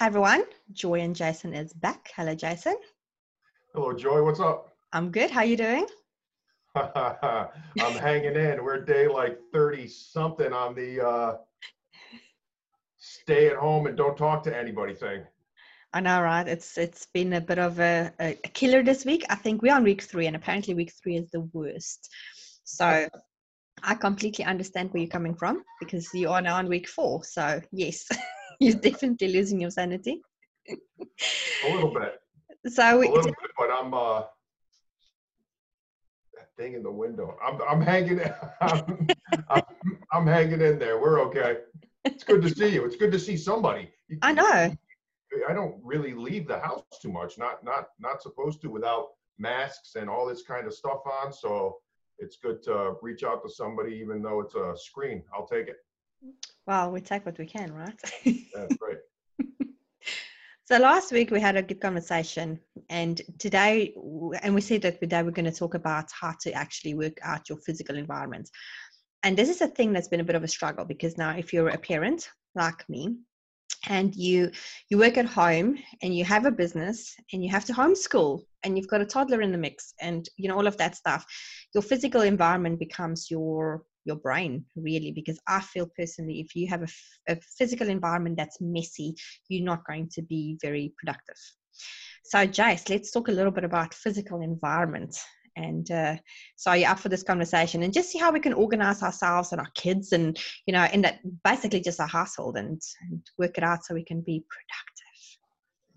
Hi everyone, Joy and Jason is back. Hello, Jason. Hello, Joy. What's up? I'm good. How you doing? I'm hanging in. We're day like 30 something on the uh, stay at home and don't talk to anybody thing. I know, right? It's it's been a bit of a, a killer this week. I think we're on week three, and apparently week three is the worst. So I completely understand where you're coming from because you are now on week four. So yes, you're definitely losing your sanity. a little bit. So a little bit, but I'm uh that thing in the window. I'm I'm hanging I'm, I'm, I'm hanging in there. We're okay. It's good to see you. It's good to see somebody. I know. I don't really leave the house too much. Not not not supposed to without masks and all this kind of stuff on. So it's good to reach out to somebody, even though it's a screen. I'll take it. Well, we take what we can, right? That's right. so last week we had a good conversation, and today, and we said that today we're going to talk about how to actually work out your physical environment. And this is a thing that's been a bit of a struggle because now, if you're a parent like me, and you you work at home and you have a business and you have to homeschool and you've got a toddler in the mix and you know all of that stuff your physical environment becomes your your brain really because i feel personally if you have a, a physical environment that's messy you're not going to be very productive. So jace let's talk a little bit about physical environment. And uh, so you're up for this conversation and just see how we can organize ourselves and our kids and you know in that basically just our household and, and work it out so we can be productive.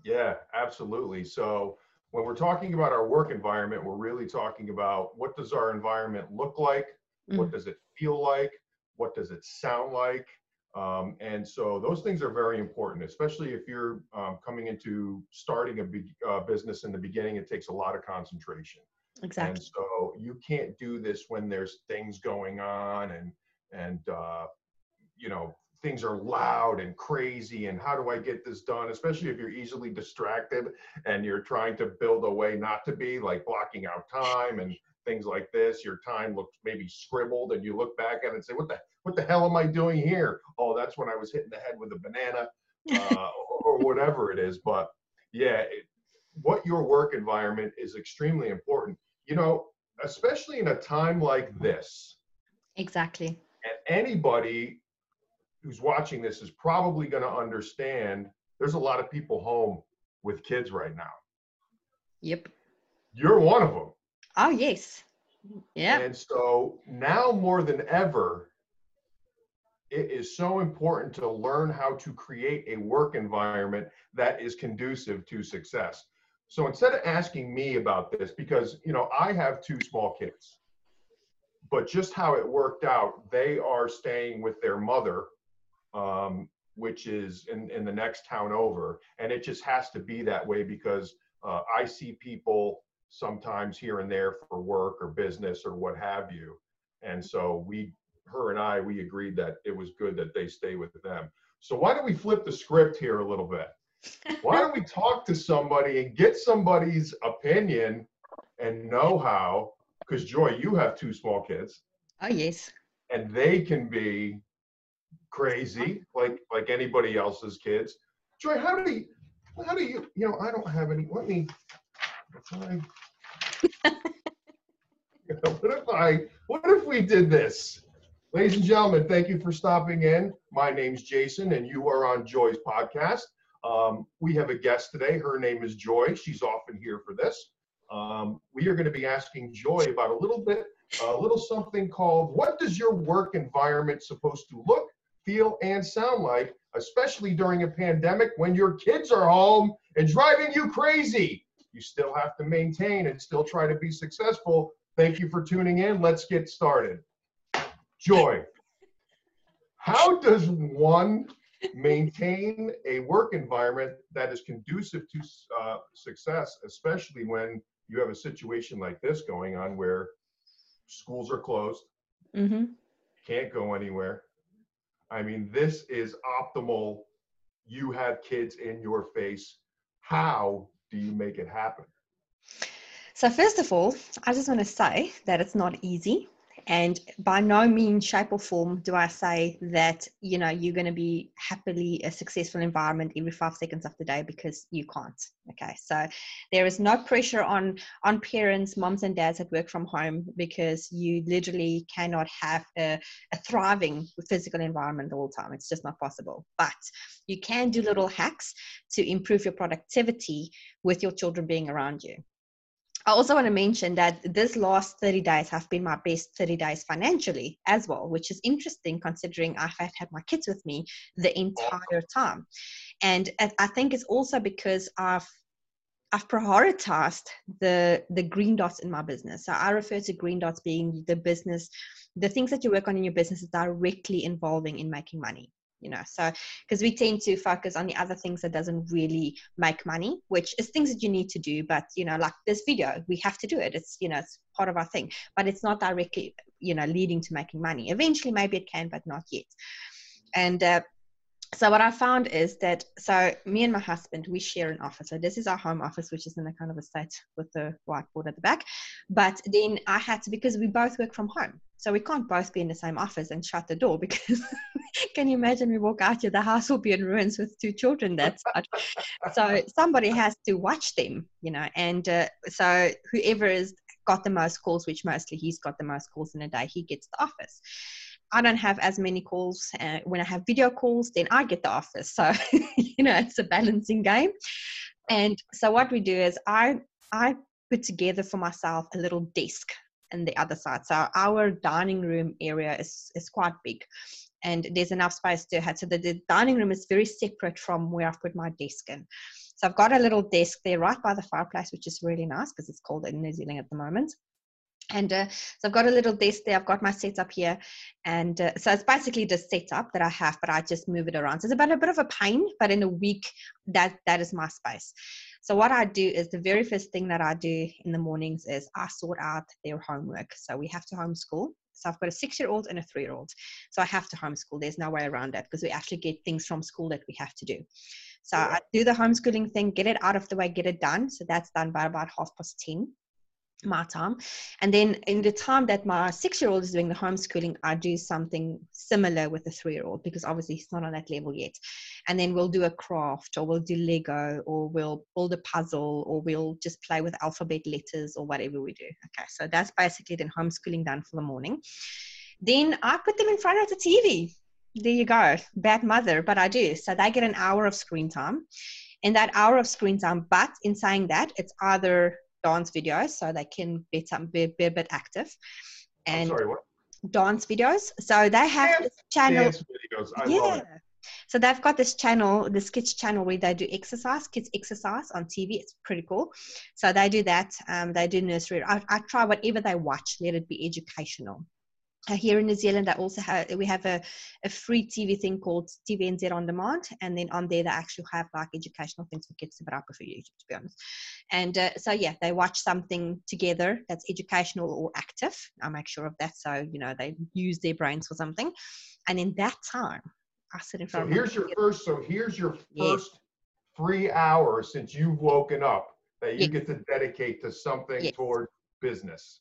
Yeah absolutely. So when we're talking about our work environment we're really talking about what does our environment look like mm. what does it feel like what does it sound like um, and so those things are very important, especially if you're um, coming into starting a big, uh, business in the beginning. It takes a lot of concentration. Exactly. And so you can't do this when there's things going on and and uh, you know things are loud and crazy and how do I get this done? Especially if you're easily distracted and you're trying to build a way not to be like blocking out time and things like this. Your time looks maybe scribbled and you look back at it and say, what the what the hell am I doing here? Oh, that's when I was hitting the head with a banana uh, or, or whatever it is. But yeah, it, what your work environment is extremely important. You know, especially in a time like this. Exactly. And anybody who's watching this is probably going to understand there's a lot of people home with kids right now. Yep. You're one of them. Oh, yes. Yeah. And so now more than ever, it is so important to learn how to create a work environment that is conducive to success. So instead of asking me about this, because you know I have two small kids, but just how it worked out, they are staying with their mother, um, which is in, in the next town over, and it just has to be that way because uh, I see people sometimes here and there for work or business or what have you, and so we, her and I, we agreed that it was good that they stay with them. So why don't we flip the script here a little bit? Why don't we talk to somebody and get somebody's opinion and know how? Because Joy, you have two small kids. Oh yes. And they can be crazy like like anybody else's kids. Joy, how do you how do you you know I don't have any let me I, what if I what if we did this? Ladies and gentlemen, thank you for stopping in. My name's Jason, and you are on Joy's podcast. Um, we have a guest today. Her name is Joy. She's often here for this. Um, we are going to be asking Joy about a little bit, a little something called what does your work environment supposed to look, feel, and sound like, especially during a pandemic when your kids are home and driving you crazy. You still have to maintain and still try to be successful. Thank you for tuning in. Let's get started. Joy, how does one maintain a work environment that is conducive to uh, success, especially when you have a situation like this going on where schools are closed, mm-hmm. can't go anywhere. I mean, this is optimal. You have kids in your face. How do you make it happen? So, first of all, I just want to say that it's not easy and by no means shape or form do i say that you know you're going to be happily a successful environment every five seconds of the day because you can't okay? So there is no pressure on on parents moms and dads that work from home because you literally cannot have a, a thriving physical environment all the time. It's just not possible. But you can do little hacks to improve your productivity with your children being around you I also want to mention that this last 30 days have been my best 30 days financially as well, which is interesting considering I've had my kids with me the entire time. And I think it's also because I've I've prioritized the the green dots in my business. So I refer to green dots being the business, the things that you work on in your business is directly involving in making money you know so because we tend to focus on the other things that doesn't really make money which is things that you need to do but you know like this video we have to do it. It's you know it's part of our thing but it's not directly you know leading to making money. Eventually maybe it can but not yet. And uh, so what I found is that so me and my husband we share an office. So this is our home office, which is in a kind of a state with the whiteboard at the back. But then I had to because we both work from home, so we can't both be in the same office and shut the door because can you imagine we walk out here the house will be in ruins with two children that's so somebody has to watch them, you know. And uh, so whoever has got the most calls, which mostly he's got the most calls in a day, he gets the office. I don't have as many calls. Uh, when I have video calls, then I get the office. So, you know, it's a balancing game. And so what we do is I I put together for myself a little desk in the other side. So our dining room area is is quite big. And there's enough space to have so the, the dining room is very separate from where I've put my desk in. So I've got a little desk there right by the fireplace, which is really nice because it's cold in New Zealand at the moment and uh, so I've got a little desk there. I've got my setup here, and uh, so it's basically the setup that I have, but I just move it around. So it's about a bit of a pain, but in a week, that that is my space. So what I do is the very first thing that I do in the mornings is I sort out their homework. So we have to homeschool. So I've got a six-year-old and a three-year-old. So I have to homeschool. There's no way around that because we actually get things from school that we have to do. So I do the homeschooling thing, get it out of the way, get it done. So that's done by about half past ten my time. And then in the time that my six year old is doing the homeschooling, I do something similar with the three year old because obviously he's not on that level yet. And then we'll do a craft or we'll do Lego or we'll build a puzzle or we'll just play with alphabet letters or whatever we do. Okay, so that's basically then homeschooling done for the morning. Then I put them in front of the TV. There you go. Bad mother, but I do. So they get an hour of screen time. In that hour of screen time, but in saying that, it's either dance videos so they can be, some, be, be a bit active. And sorry, what? Dance videos. So they have dance, this channel. videos. I yeah. So they've got this channel, this kids channel where they do exercise, kids exercise on TV. It's pretty cool. So they do that. Um, they do nursery. I, I try whatever they watch, let it be educational. Uh, here in New Zealand, I also have we have a, a free TV thing called TVNZ on demand, and then on there they actually have like educational things for kids. But I prefer YouTube to be honest. And uh, so yeah, they watch something together that's educational or active. I make sure of that, so you know they use their brains for something. And in that time, I sit in front. So here's your first. So here's your first yes. free hour since you've woken up that you yes. get to dedicate to something yes. toward business.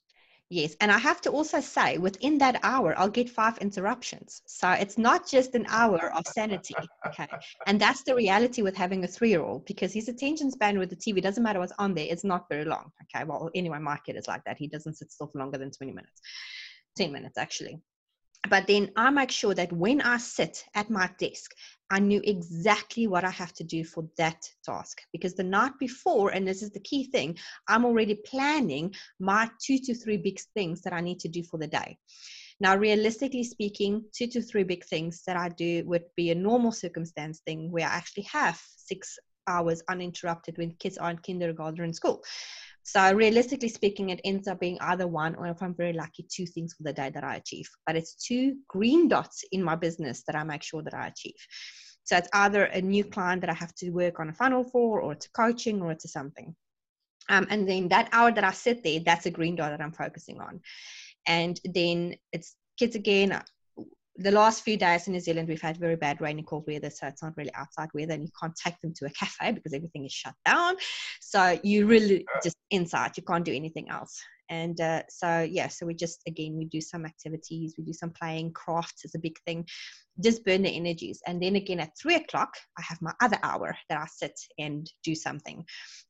Yes. And I have to also say, within that hour, I'll get five interruptions. So it's not just an hour of sanity. Okay. And that's the reality with having a three year old because his attention span with the TV doesn't matter what's on there, it's not very long. Okay. Well, anyway, my kid is like that. He doesn't sit still for longer than 20 minutes, 10 minutes actually but then I make sure that when I sit at my desk, I knew exactly what I have to do for that task. Because the night before, and this is the key thing, I'm already planning my two to three big things that I need to do for the day. Now, realistically speaking, two to three big things that I do would be a normal circumstance thing where I actually have six hours uninterrupted when kids are in kindergarten in school. So realistically speaking, it ends up being either one or if I'm very lucky, two things for the day that I achieve. But it's two green dots in my business that I make sure that I achieve. So it's either a new client that I have to work on a funnel for, or it's a coaching, or it's a something. Um, and then that hour that I sit there, that's a green dot that I'm focusing on. And then it's kids again the last few days in New Zealand, we've had very bad rain and cold weather, so it's not really outside weather, and you can't take them to a cafe because everything is shut down. So you really just inside, you can't do anything else. And uh, so, yeah, so we just, again, we do some activities, we do some playing, crafts is a big thing, just burn the energies. And then again, at three o'clock, I have my other hour that I sit and do something.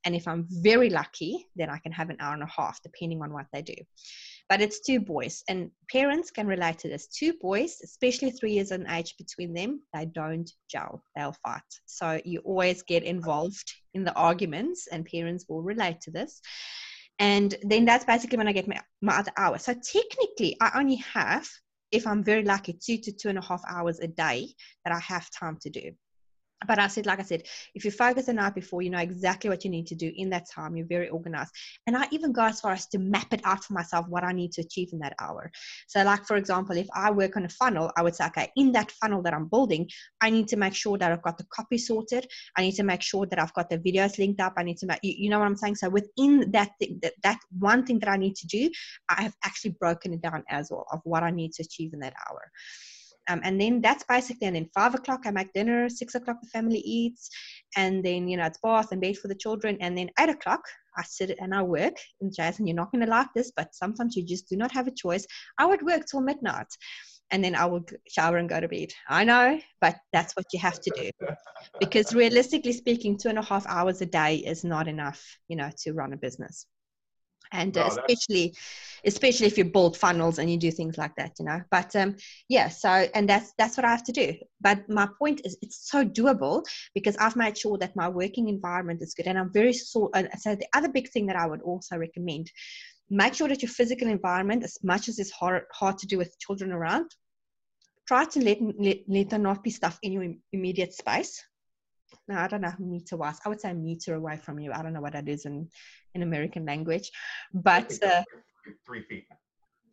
And if I'm very lucky, then I can have an hour and a half, depending on what they do but it's two boys and parents can relate to this two boys especially three years in age between them they don't gel they'll fight so you always get involved in the arguments and parents will relate to this and then that's basically when i get my, my other hour. So technically i only have if i'm very lucky two to two and a half hours a day that i have time to do but I said, like I said, if you focus the night before, you know exactly what you need to do in that time. You're very organized. And I even go as far as to map it out for myself what I need to achieve in that hour. So, like for example, if I work on a funnel, I would say, okay, in that funnel that I'm building, I need to make sure that I've got the copy sorted. I need to make sure that I've got the videos linked up. I need to make, you, you know what I'm saying? So within that thing, that, that one thing that I need to do, I have actually broken it down as well of what I need to achieve in that hour. Um, and then that's basically, and then five o'clock, I make dinner, six o'clock, the family eats, and then, you know, it's bath and bed for the children. And then eight o'clock, I sit and I work. And Jason, you're not going to like this, but sometimes you just do not have a choice. I would work till midnight and then I will shower and go to bed. I know, but that's what you have to do. Because realistically speaking, two and a half hours a day is not enough, you know, to run a business and no, especially especially if you build funnels and you do things like that you know. But um yeah so and that's that's what i have to do. But my point is it's so doable because i've made sure that my working environment is good. And i'm very so so the other big thing that i would also recommend make sure that your physical environment as much as it's hard hard to do with children around try to let, let, let there not be stuff in your immediate space no, I don't know meter wise. I would say meter away from you. I don't know what that is in in American language, but uh, three feet.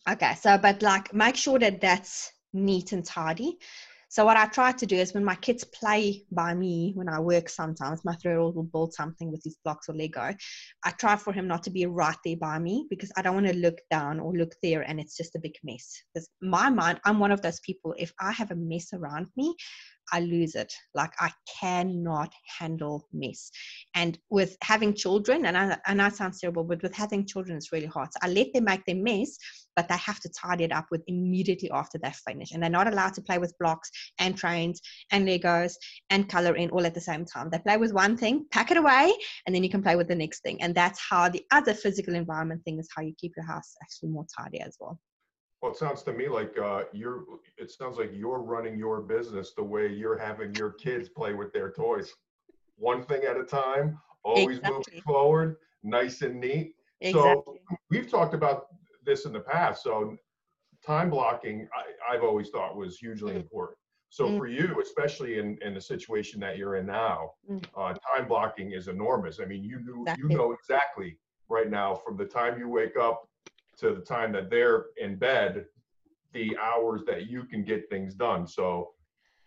Okay, so but like make sure that that's neat and tidy. So what I try to do is when my kids play by me, when I work sometimes, my three-year-old will build something with his blocks or Lego. I try for him not to be right there by me because I don't want to look down or look there and it's just a big mess. Because my mind, I'm one of those people. If I have a mess around me, I lose it. Like I cannot handle mess. And with having children, and I, and that sounds terrible, but with having children, it's really hard. So I let them make their mess, but they have to tidy it up with immediately after they finish. And they're not allowed to play with blocks and trains and Legos and color in all at the same time. They play with one thing, pack it away, and then you can play with the next thing. And that's how the other physical environment thing is how you keep your house actually more tidy as well. Well, it sounds to me like uh, you're. It sounds like you're running your business the way you're having your kids play with their toys, one thing at a time, always exactly. moving forward, nice and neat. Exactly. So we've talked about this in the past. So time blocking, I, have always thought was hugely mm. important. So mm. for you, especially in, in the situation that you're in now, mm. uh, time blocking is enormous. I mean, you knew, exactly. you know exactly right now from the time you wake up to the time that they're in bed, the hours that you can get things done. So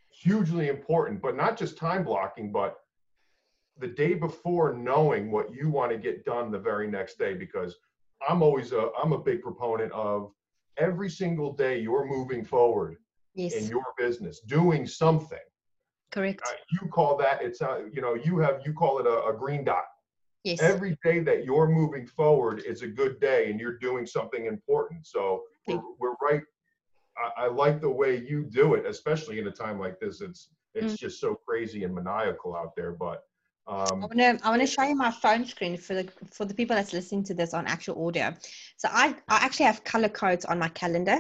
hugely important, but not just time blocking, but the day before knowing what you want to get done the very next day because I'm always a I'm a big proponent of every single day you're moving forward yes. in your business doing something correct uh, you call that it's uh, you know you have you call it a, a green dot Yes. Every day that you're moving forward is a good day and you're doing something important. So we're, we're right. I, I, like the way you do it, especially in a time like this. It's it's mm. just so crazy and maniacal out there. But um, I want to I want to show you my phone screen for the for the people that's listening to this on actual audio. So I I actually have color codes on my calendar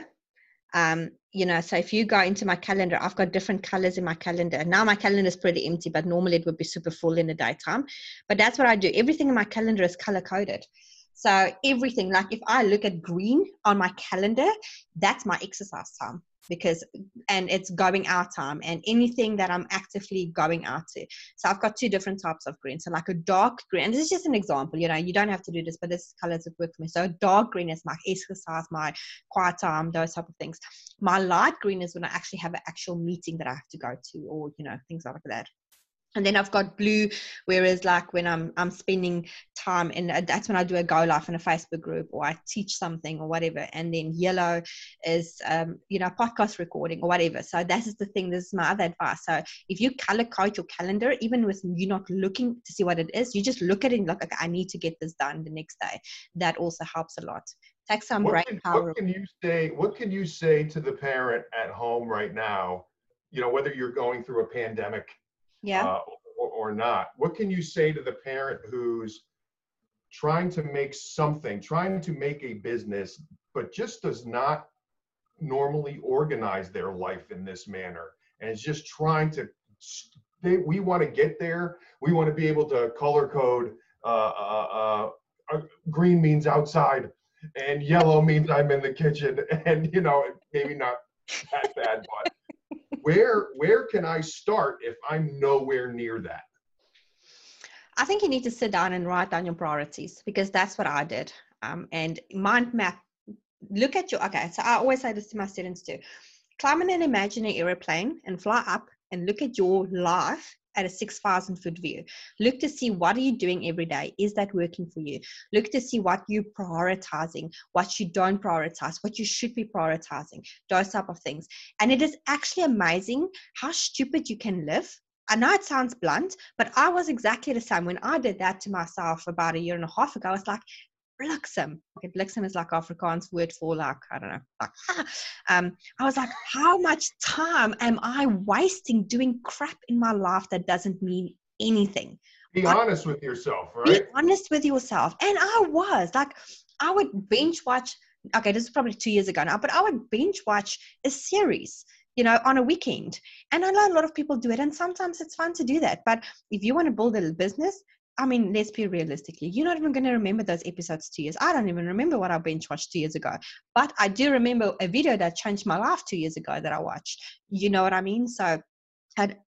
um, you know, so if you go into my calendar, I've got different colors in my calendar. Now my calendar is pretty empty, but normally it would be super full in the daytime. But that's what I do. Everything in my calendar is color coded. So everything, like if I look at green on my calendar, that's my exercise time because and it's going out time and anything that I'm actively going out to. So I've got two different types of green. So like a dark green, and this is just an example, you know, you don't have to do this, but this colors that work for me. So dark green is my exercise, my quiet time, those type of things. My light green is when I actually have an actual meeting that I have to go to or, you know, things like that. And then I've got blue, whereas like when I'm I'm spending time and that's when I do a go live in a Facebook group or I teach something or whatever. And then yellow is um, you know podcast recording or whatever. So that is the thing. This is my other advice. So if you color code your calendar, even with you not looking to see what it is, you just look at it and look. Okay, I need to get this done the next day. That also helps a lot. Take some what brain can, power. What can you say? What can you say to the parent at home right now? You know, whether you're going through a pandemic yeah. uh, or, or not. What can you say to the parent who's trying to make something, trying to make a business, but just does not normally organize their life in this manner and is just trying to they, we want to get there we want to be able to color code uh, uh, uh, green means outside and yellow means i'm in the kitchen and you know maybe not that bad but where where can I start if I'm nowhere near that? I think you need to sit down and write down your priorities because that's what I did. Um, and mind map. Look at your okay. So I always say this to my students too: climb in an imaginary airplane and fly up and look at your life at a 6,000 foot view. Look to see what are you doing every day? Is that working for you? Look to see what you're prioritizing, what you don't prioritize, what you should be prioritizing, those type of things. And it is actually amazing how stupid you can live. I know it sounds blunt, but I was exactly the same. When I did that to myself about a year and a half ago, I was like, bliksem. Okay, bliksem is like Afrikaans word for like, I don't know, like, um, I was like, how much time am I wasting doing crap in my life that doesn't mean anything? Be I, honest with yourself, right? Be honest with yourself. And I was like, I would binge watch, okay, this is probably two years ago now, but I would binge watch a series you know, on a weekend. And I know a lot of people do it, and sometimes it's fun to do that. But if you want to build a business, I mean, let's be realistically. You're not even going to remember those episodes two years. I don't even remember what I binge watched two years ago. But I do remember a video that changed my life two years ago that I watched. You know what I mean? So,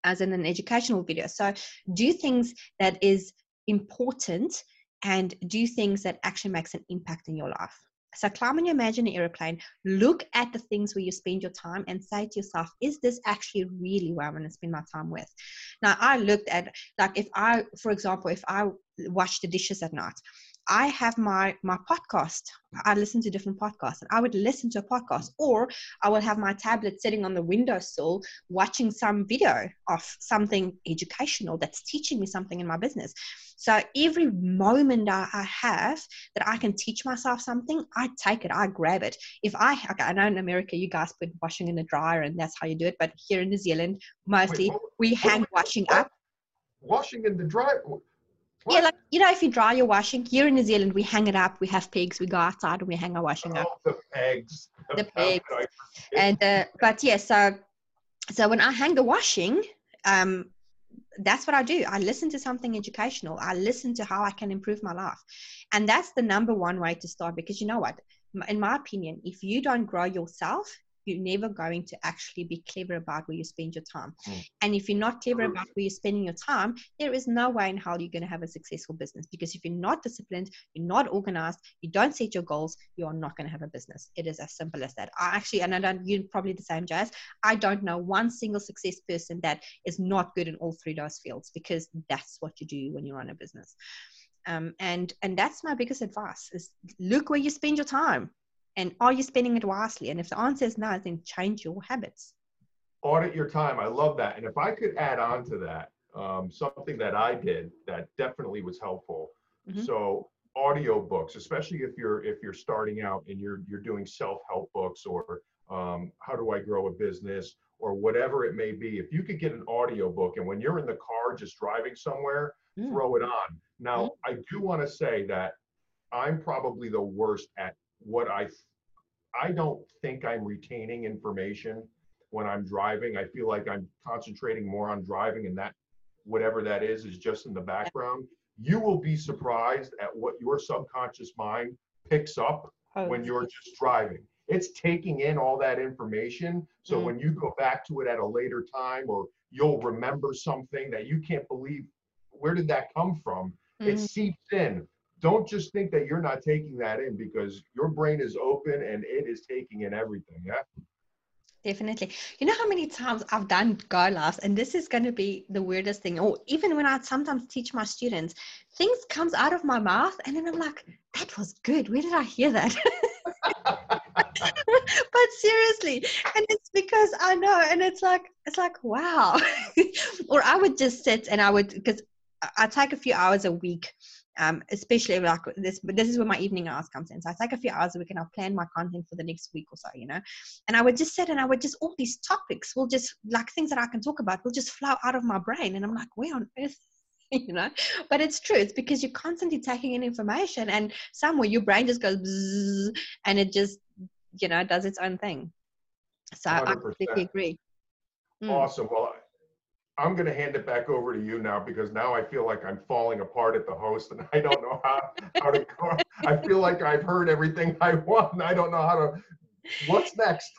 as in an educational video. So, do things that is important and do things that actually makes an impact in your life. So climb on your imaginary airplane, look at the things where you spend your time and say to yourself, is this actually really where I want to spend my time with? Now, I looked at, like, if I, for example, if I wash the dishes at night, I have my my podcast. I listen to different podcasts, and I would listen to a podcast, or I would have my tablet sitting on the windowsill watching some video of something educational that's teaching me something in my business. So every moment I, I have that I can teach myself something, I take it, I grab it. If I, okay, I know in America you guys put washing in the dryer and that's how you do it, but here in New Zealand, mostly Wait, we hang washing up. Washing in the dryer what? Yeah, like you know, if you dry your washing here in New Zealand, we hang it up. We have pigs. We go outside and we hang our washing oh, up. The pigs. The, the pigs. And uh, but yeah, so so when I hang the washing, um, that's what I do. I listen to something educational. I listen to how I can improve my life, and that's the number one way to start. Because you know what, in my opinion, if you don't grow yourself, you're never going to actually be clever about where you spend your time. Mm. And if you're not clever about where you're spending your time, there is no way in hell you're going to have a successful business. Because if you're not disciplined, you're not organized, you don't set your goals, you are not going to have a business. It is as simple as that. I actually, and I don't, you're probably the same, Jazz. I don't know one single success person that is not good in all three of those fields because that's what you do when you run a business. Um, and and that's my biggest advice is look where you spend your time and are you spending it wisely? And if the answer is no, then change your habits. Audit your time. I love that. And if I could add on to that, um, something that I did that definitely was helpful. Mm-hmm. So audio books, especially if you're if you're starting out and you're you're doing self-help books or um, how do I grow a business or whatever it may be. If you could get an audio book and when you're in the car just driving somewhere, mm. throw it on. Now, mm. I do want to say that I'm probably the worst at what I I don't think I'm retaining information when I'm driving. I feel like I'm concentrating more on driving and that whatever that is is just in the background. You will be surprised at what your subconscious mind picks up oh. when you're just driving. It's taking in all that information. So mm. when you go back to it at a later time or you'll remember something that you can't believe where did that come from? Mm. It seeps in don't just think that you're not taking that in because your brain is open and it is taking in everything. Yeah. definitely. You know how many times I've done go and this is going to be the weirdest thing. Or even when I sometimes teach my students, things comes out of my mouth, and then I'm like, "That was good. Where did I hear that?" but seriously, and it's because I know, and it's like it's like wow. or I would just sit and I would because I take a few hours a week um, especially like this but this is where my evening hours comes in. So i take a few hours a week and i'll plan my content for the next week or so you know? And i would just sit and i would just all these topics will just like things that i can talk about will just flow out of my brain and i'm like where on earth? You know? But it's true it's because you're constantly taking in information and somewhere your brain just goes and it just you know does its own thing. So 100%. i completely agree. Mm. awesome. Well I'm going to hand it back over to you now because now I feel like I'm falling apart at the host and I don't know how, how to go. I feel like I've heard everything I want and I don't know how to. What's next?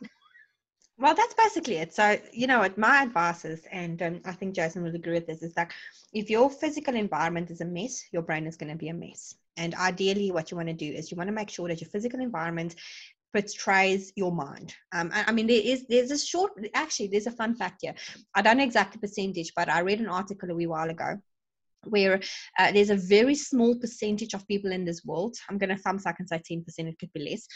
Well, that's basically it. So, you know what, my advice is, and um, I think Jason would agree with this, is that if your physical environment is a mess, your brain is going to be a mess. And ideally, what you want to do is you want to make sure that your physical environment portrays your mind. Um, I, I, mean, there is there's a short actually there's a fun fact here. I don't know exactly percentage, but I read an article a wee while ago where uh, there's a very small percentage of people in this world, I'm going to thumb I and say 10%, it could be less,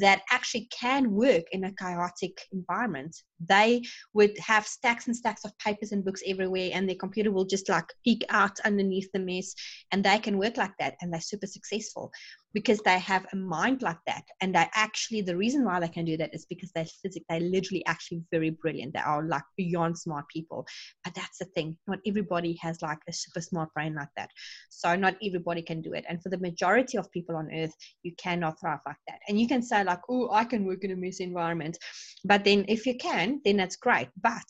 that actually can work in a chaotic environment. They would have stacks and stacks of papers and books everywhere, and their computer will just like peek out underneath the mess, and they can work like that, and they're super successful because they have a mind like that. And they actually the reason why they can do that is because they're physics they're literally actually very brilliant. They are like beyond smart people. But that's the thing not everybody has like a super smart brain like that. So not everybody can do it. And for the majority of people on earth you cannot thrive like that. And you can say like oh i can work in a mess environment. But then if you can then that's great. But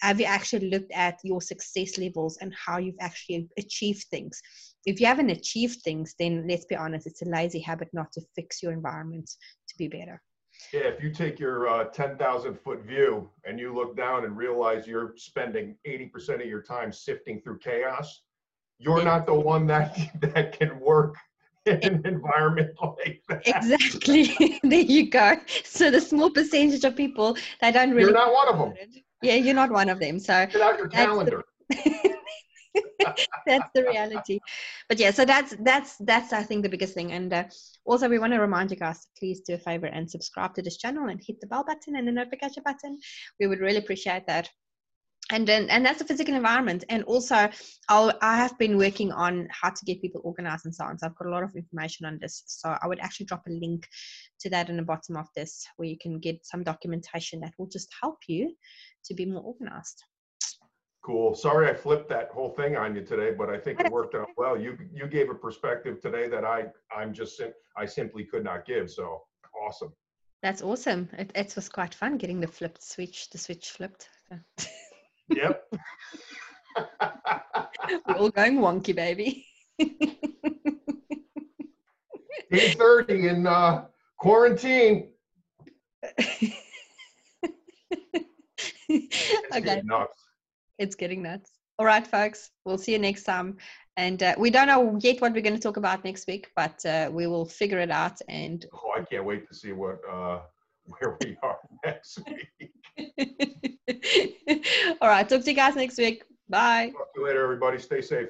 have you actually looked at your success levels and how you've actually achieved things? If you haven't achieved things then let's be honest it's a lazy habit not to fix your environment to be better. Yeah if you take your uh, 10,000 foot view and you look down and realize you're spending 80% of your time sifting through chaos you're not the one that that can work in an environment like that. Exactly. there you go. So the small percentage of people that don't really. You're not one of them. Yeah, you're not one of them. So get out your calendar. that's the reality but yeah so that's that's that's i think the biggest thing and uh, also we want to remind you guys please do a favor and subscribe to this channel and hit the bell button and the notification button we would really appreciate that and then and that's the physical environment. And also I'll, i have been working on how to get people organized and so on. So i've got a lot of information on this. So i would actually drop a link to that in the bottom of this where you can get some documentation that will just help you to be more organized. Cool. Sorry i flipped that whole thing on you today but i think it worked out well. You you gave a perspective today that i i'm just i simply could not give. So awesome. That's awesome. It, it was quite fun getting the flipped switch the switch flipped Yep. We're all going wonky, baby. 8.30 in uh, quarantine. it's okay. Getting nuts. It's getting nuts. All right, folks. We'll see you next time. And uh, we don't know yet what we're going to talk about next week, but uh, we will figure it out. And oh, I can't wait to see what uh, where we are next week. All right. Talk to you guys next week. Bye. Talk to you later, everybody. Stay safe.